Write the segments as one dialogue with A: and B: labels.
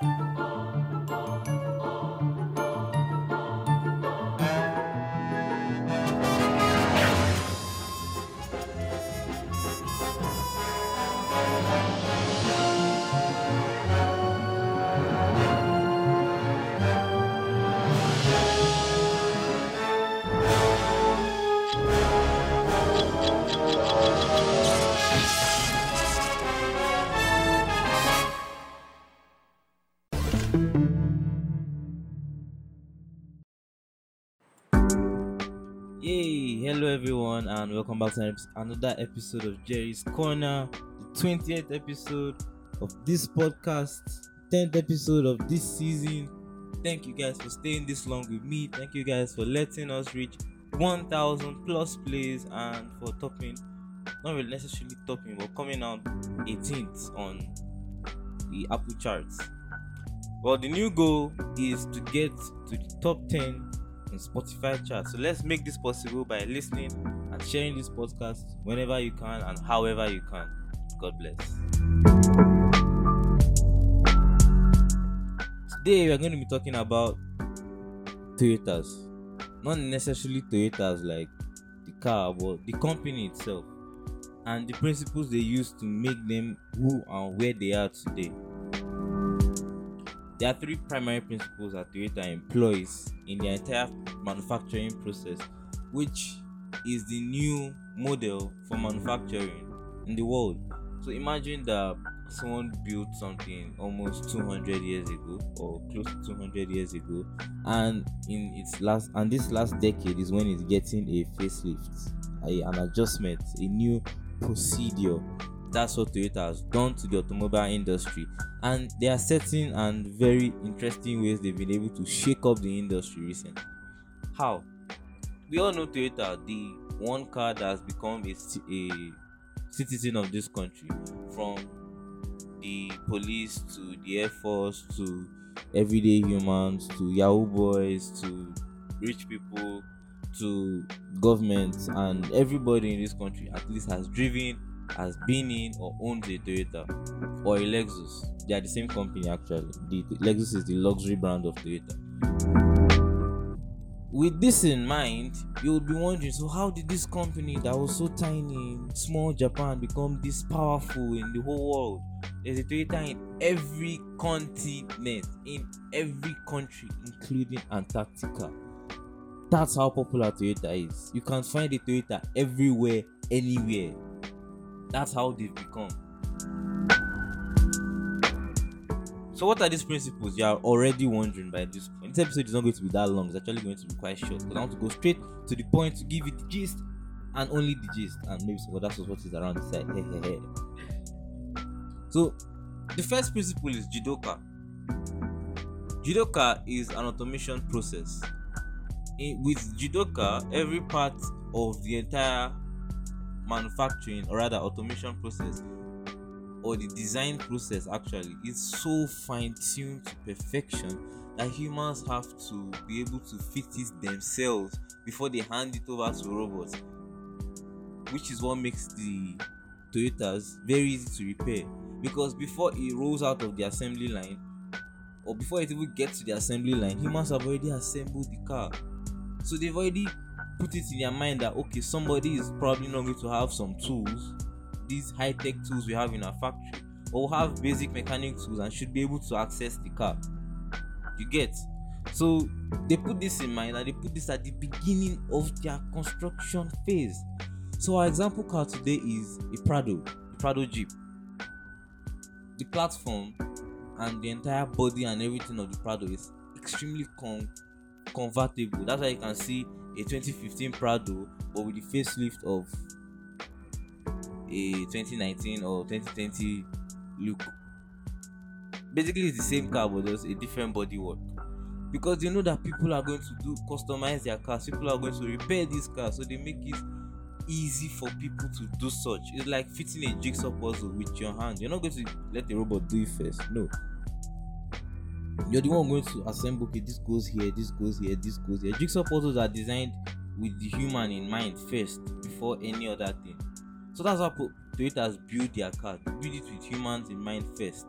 A: Yay! Everyone, and welcome back to another episode of Jerry's Corner, the 20th episode of this podcast, 10th episode of this season. Thank you guys for staying this long with me. Thank you guys for letting us reach 1000 plus plays and for topping, not really necessarily topping, but coming out 18th on the Apple charts. Well, the new goal is to get to the top 10 in Spotify chart. So let's make this possible by listening and sharing this podcast whenever you can and however you can. God bless. Today we are going to be talking about Toyotas. Not necessarily Toyotas like the car, but the company itself and the principles they use to make them who and where they are today. There are three primary principles that Toyota employs in their entire manufacturing process, which is the new model for manufacturing in the world. So imagine that someone built something almost 200 years ago or close to 200 years ago and in its last and this last decade is when it's getting a facelift a, an adjustment a new procedure that's what Toyota has done to the automobile industry. And there are certain and very interesting ways they've been able to shake up the industry recently. How? We all know Toyota, the one car that has become a, a citizen of this country, from the police to the air force to everyday humans to Yahoo boys to rich people to governments and everybody in this country at least has driven has been in or owned a Toyota or a Lexus. They are the same company actually. The, the Lexus is the luxury brand of Toyota. With this in mind, you would be wondering so, how did this company that was so tiny in small Japan become this powerful in the whole world? There's a Toyota in every continent, in every country, including Antarctica. That's how popular Toyota is. You can find a Toyota everywhere, anywhere that's how they've become. So, what are these principles? You are already wondering by this point. This episode is not going to be that long, it's actually going to be quite short. But I want to go straight to the point to give you the gist and only the gist, and maybe some other what is around the side. so, the first principle is Jidoka. Jidoka is an automation process. In, with Jidoka, every part of the entire manufacturing or rather automation process or the design process actually is so fine-tuned to perfection that humans have to be able to fix it themselves before they hand it over to robots which is what makes the toyotas very easy to repair. Because before it rolls out of the assembly line or before it even gets to the assembly line humans have already assembled the car. So they've already put it in their mind that okay somebody is probably not going to have some tools these high-tech tools we have in our factory or have basic mechanic tools and should be able to access the car. You get? So they put this in mind and they put this at the beginning of their construction phase. So our example car today is a prado the prado jeep. The platform and the entire body and everything of the prado is extremely con- convertible. That's why you can see a 2015 Prado, but with the facelift of a 2019 or 2020 look. Basically, it's the same car, but just a different bodywork. Because they know that people are going to do customize their cars, people are going to repair these cars, so they make it easy for people to do such. It's like fitting a jigsaw puzzle with your hand. You're not going to let the robot do it first. No, you're the one going to assemble okay this goes here this goes here this goes here jigsaw puzzles are designed with the human in mind first before any other thing so that's how toyotas build their car build it with humans in mind first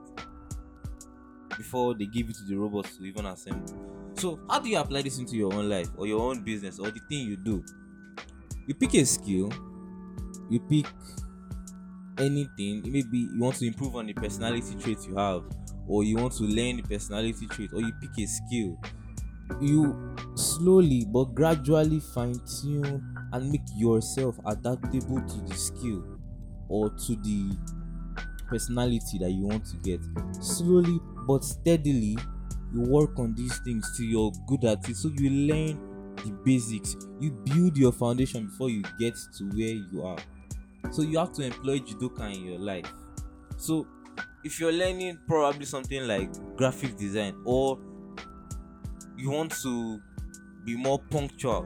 A: before they give it to the robots to even assemble. So, how do you apply this into your own life or your own business or the thing you do? You pick a skill, you pick anything, maybe you want to improve on the personality traits you have, or you want to learn the personality trait, or you pick a skill. You slowly but gradually fine tune and make yourself adaptable to the skill or to the personality that you want to get. Slowly but steadily, you work on these things till you're good at it. So you learn the basics. You build your foundation before you get to where you are. So you have to employ Jidoka in your life. So if you're learning probably something like graphic design or you want to be more punctual,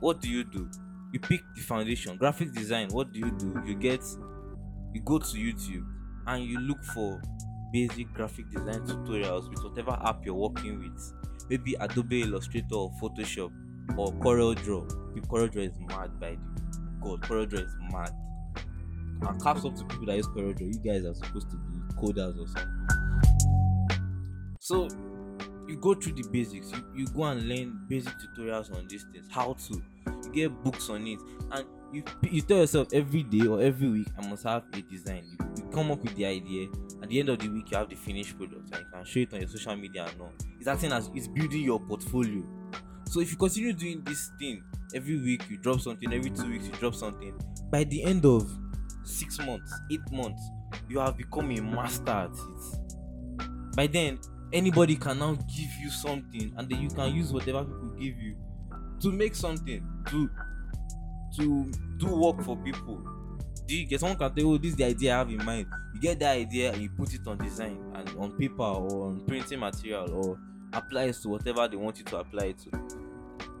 A: what do you do? You pick the foundation. Graphic design, what do you do? You get you go to YouTube and you look for basic graphic design tutorials with whatever app you're working with. Maybe Adobe Illustrator or Photoshop or CorelDRAW. CorelDRAW is mad by the God, CorelDRAW is mad. And caps up to people that use CorelDRAW. You guys are supposed to be coders or something. So you go through the basics. You, you go and learn basic tutorials on these things. How to. You get books on it, and you you tell yourself every day or every week I must have a design. You, you come up with the idea. At the end of the week, you have the finished product, and you can show it on your social media and all. It's acting as it's building your portfolio. So if you continue doing this thing every week, you drop something. Every two weeks, you drop something. By the end of six months, eight months, you have become a master at it. By then, anybody can now give you something, and then you can use whatever people give you to make something to to do work for people. Do you get someone can tell you, oh, this is the idea I have in mind. You get that idea and you put it on design and on paper or on printing material or apply it to whatever they want you to apply to.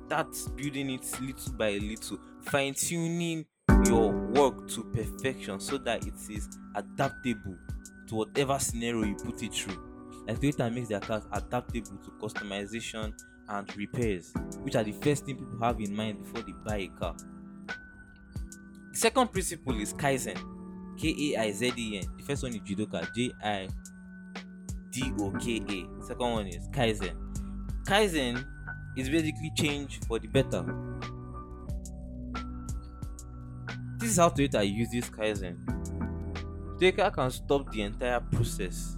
A: That's building it little by little, fine tuning your work to perfection so that it is adaptable to whatever scenario you put it through. Like Toyota makes their cars adaptable to customization and repairs, which are the first thing people have in mind before they buy a car. The second principle is Kaizen, K A I Z E N. The first one is Jidoka, J I D O K A. Second one is Kaizen. Kaizen is basically change for the better. This is how Toyota uses Kaizen. Toyota can stop the entire process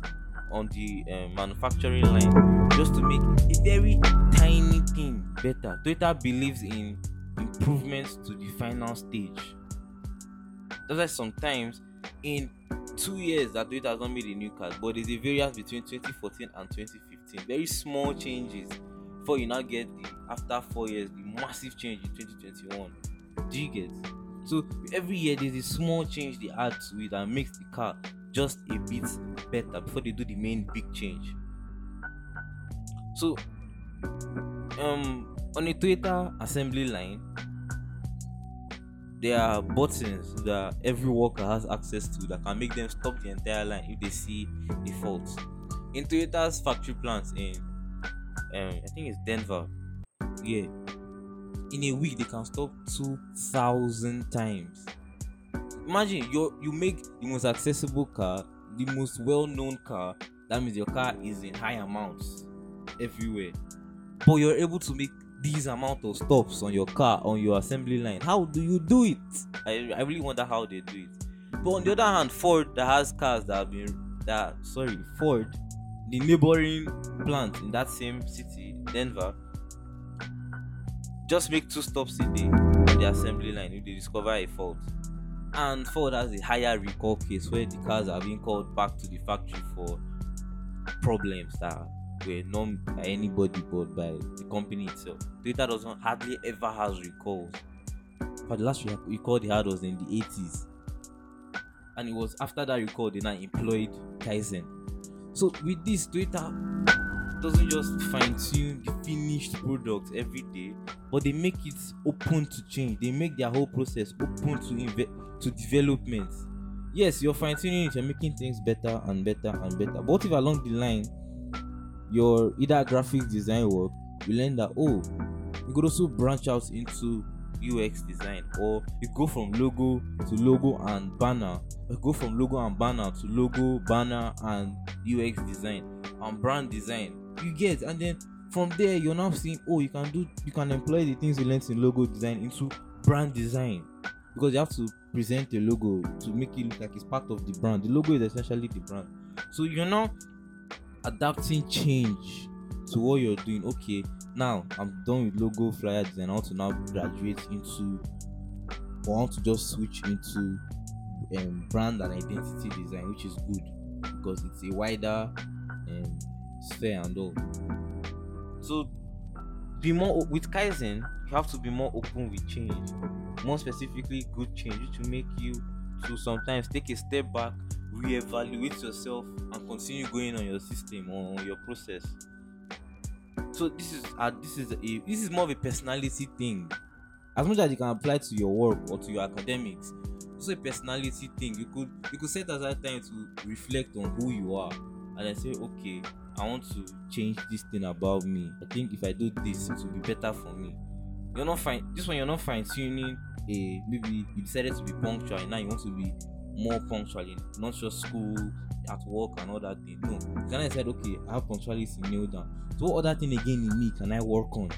A: on the uh, manufacturing line just to make a very tiny thing better. Toyota believes in improvements to the final stage. That's why sometimes in two years that Toyota has not made a new car, but there's a variance between 2014 and 2015. Very small changes before you now get the after four years the massive change in 2021. Do you get? So every year there's a small change they add to it and makes the car just a bit better before they do the main big change. So um on a Toyota assembly line, there are buttons that every worker has access to that can make them stop the entire line if they see a fault. In Toyota's factory plants in um, I think it's Denver, yeah, in a week they can stop two thousand times. Imagine you you make the most accessible car, the most well-known car. That means your car is in high amounts everywhere, but you're able to make these amount of stops on your car on your assembly line. How do you do it? I, I really wonder how they do it. But on the other hand, Ford that has cars that have been that sorry Ford, the neighboring plant in that same city, Denver, just make two stops a day on the assembly line if they discover a fault. And Ford has a higher recall case where the cars are being called back to the factory for problems that were known by anybody but by the company itself. Toyota doesn't hardly ever has recalls. For the last recall they had was in the 80s. And it was after that recall they now employed Kaizen. So with this, Toyota doesn't just fine tune the finished product every day, but they make it open to change. They make their whole process open to inve- to development. Yes, you're fine tuning it, you're making things better and better and better. But if along the line, your either graphic design work, you learn that oh, you could also branch out into UX design, or you go from logo to logo and banner, go from logo and banner to logo, banner, and UX design and brand design. You get, and then from there you're now seeing oh you can do you can employ the things you learned in logo design into brand design because you have to present the logo to make it look like it's part of the brand. The logo is essentially the brand. So you're now adapting change to what you're doing. Okay, now I'm done with logo flyer design. I want to now graduate into or I want to just switch into um, brand and identity design, which is good because it's a wider um, sphere and all. So be more with Kaizen, you have to be more open with change. More specifically, good change, will make you to sometimes take a step back, reevaluate yourself, and continue going on your system or on your process. So this is uh, this is a this is more of a personality thing. As much as you can apply to your work or to your academics, it's a personality thing. You could you could set aside time to reflect on who you are and then say, okay, I want to change this thing about me. I think if I do this, it will be better for me. You're not fine. This one you're not fine tuning a maybe you decided to be punctual and now you want to be more punctual in not just school, at work and all that thing. No. Then I said, okay, I have punctuality nailed down. So what other thing again in me can I work on?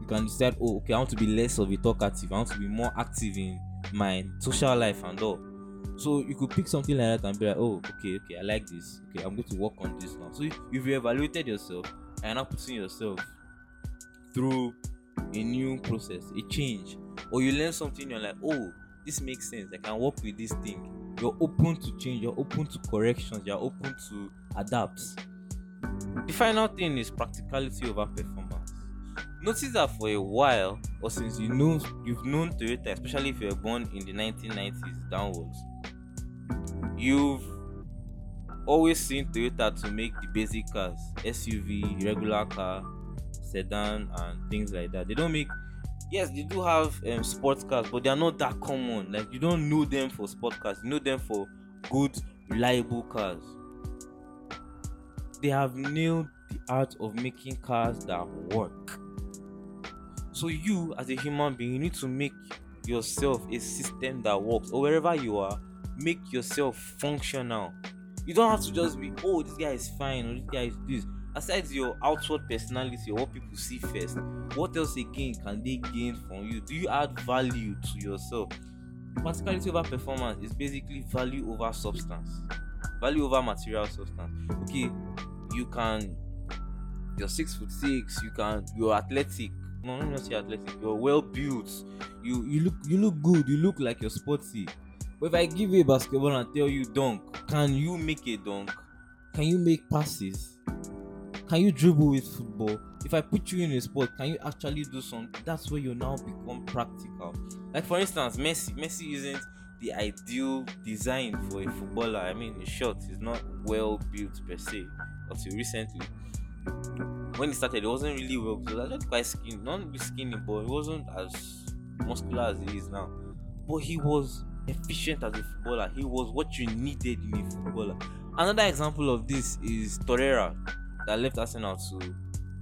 A: You can decide, oh, okay, I want to be less of a talkative. I want to be more active in my social life and all. So you could pick something like that and be like, oh, okay, okay, I like this. Okay, I'm going to work on this now. So if you've evaluated yourself and are putting yourself through a new process, a change, or you learn something, you're like, oh, this makes sense. I can work with this thing. You're open to change. You're open to corrections. You're open to adapt. The final thing is practicality over performance. Notice that for a while, or since you know you've known Toyota, especially if you were born in the 1990s downwards, you've always seen Toyota to make the basic cars, SUV, regular car, sedan, and things like that. They don't make yes, they do have um, sports cars, but they are not that common. Like you don't know them for sports cars, you know them for good, reliable cars. They have nailed the art of making cars that work. So you, as a human being, you need to make yourself a system that works, or wherever you are, make yourself functional. You don't have to just be, oh, this guy is fine, or this guy is this. Aside your outward personality what people see first, what else again can they gain from you? Do you add value to yourself? Practicality over performance is basically value over substance, value over material substance. Okay, you can, you're six foot six, you can, you're athletic, no, not just athletic. You're well built. You you look you look good. You look like you're sporty. But if I give you a basketball and tell you dunk, can you make a dunk? Can you make passes? Can you dribble with football? If I put you in a sport, can you actually do something? That's where you now become practical. Like for instance, Messi. Messi isn't the ideal design for a footballer. I mean, his shot is not well built per se. Until recently, when he started, it wasn't really well. So was quite skinny, not skinny, but he wasn't as muscular as he is now. But he was efficient as a footballer. He was what you needed in a footballer. Another example of this is Torreira that left Arsenal to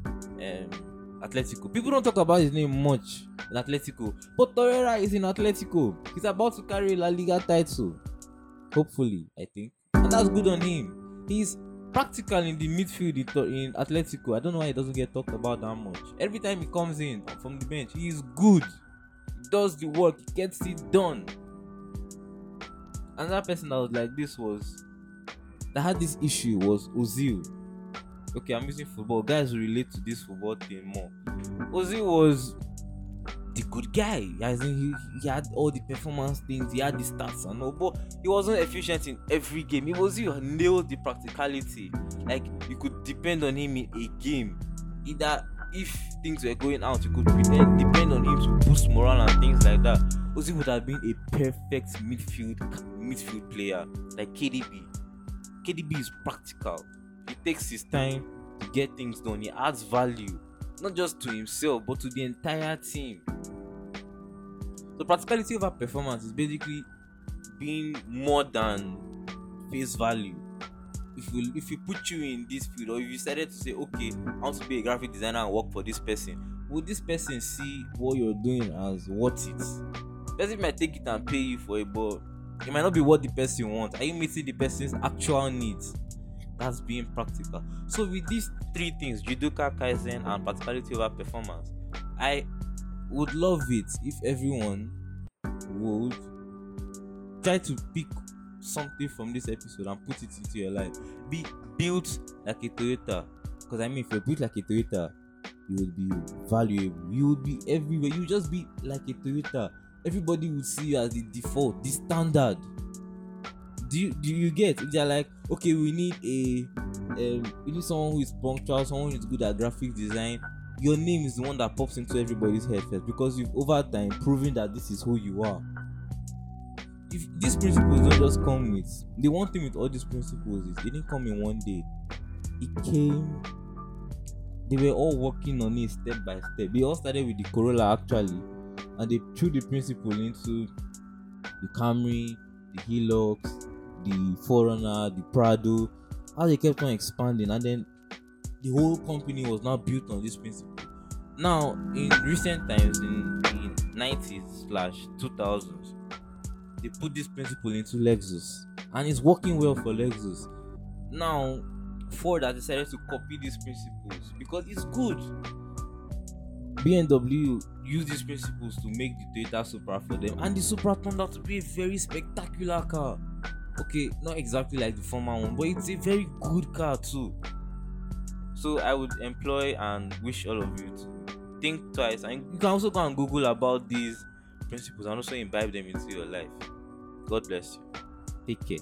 A: um, Atletico. People don't talk about his name much in Atletico, but Torreira is in Atletico. He's about to carry La Liga title. Hopefully, I think, and that's good on him. He's practical in the midfield in Atletico. I don't know why he doesn't get talked about that much. Every time he comes in from the bench, he is good. He does the work, he gets it done. Another person that was like this was that had this issue was Ozil. Okay, I'm using football. Guys relate to this football thing more. Ozil was the good guy. As in, he, he had all the performance things, he had the stats and all, but he wasn't efficient in every game. He was you nailed the practicality. Like you could depend on him in a game. Either if things were going out, you could depend on him to boost morale and things like that. Ozil would have been a perfect midfield midfield player like KDB. KDB is practical. He takes his time to get things done. He adds value not just to himself but to the entire team. So practicality over performance is basically being more than face value. If we if we put you in this field or if you decided to say, okay, I want to be a graphic designer and work for this person, would this person see what you're doing as worth it person might take it and pay you for it but it might not be what the person wants. Are you meeting the person's actual needs? That's being practical. So with these three things jidoka kaizen and practicality over performance i would love it if everyone would try to pick something from this episode and put it into your life. Be built like a toyota. Because i mean if you're built like a toyota you would be valuable. You would be everywhere. You just be like a toyota everybody would see you as the default the standard. Do you do you get? They're like okay we need a um, we need someone who is punctual someone who is good at graphic design. Your name is the one that pops into everybody's head first because you've over time proven that this is who you are. If these principles don't just come with the one thing with all these principles is it didn't come in one day. It came they were all working on it step by step. They all started with the corolla actually and they threw the principle into the camry the hilux the 4Runner the prado how they kept on expanding. And then the whole company was now built on this principle. Now in recent times in the 90s slash 2000s they put this principle into lexus. And it's working well for lexus. Now ford has decided to copy these principles because it's good. Bmw used these principles to make the toyota supra for them and the supra turned out to be a very spectacular car. Okay not exactly like the former one but it's a very good car too. So i would employ and wish all of you to think twice. And you can also go and google about these principles and also imbibe them into your life. God bless you. Take care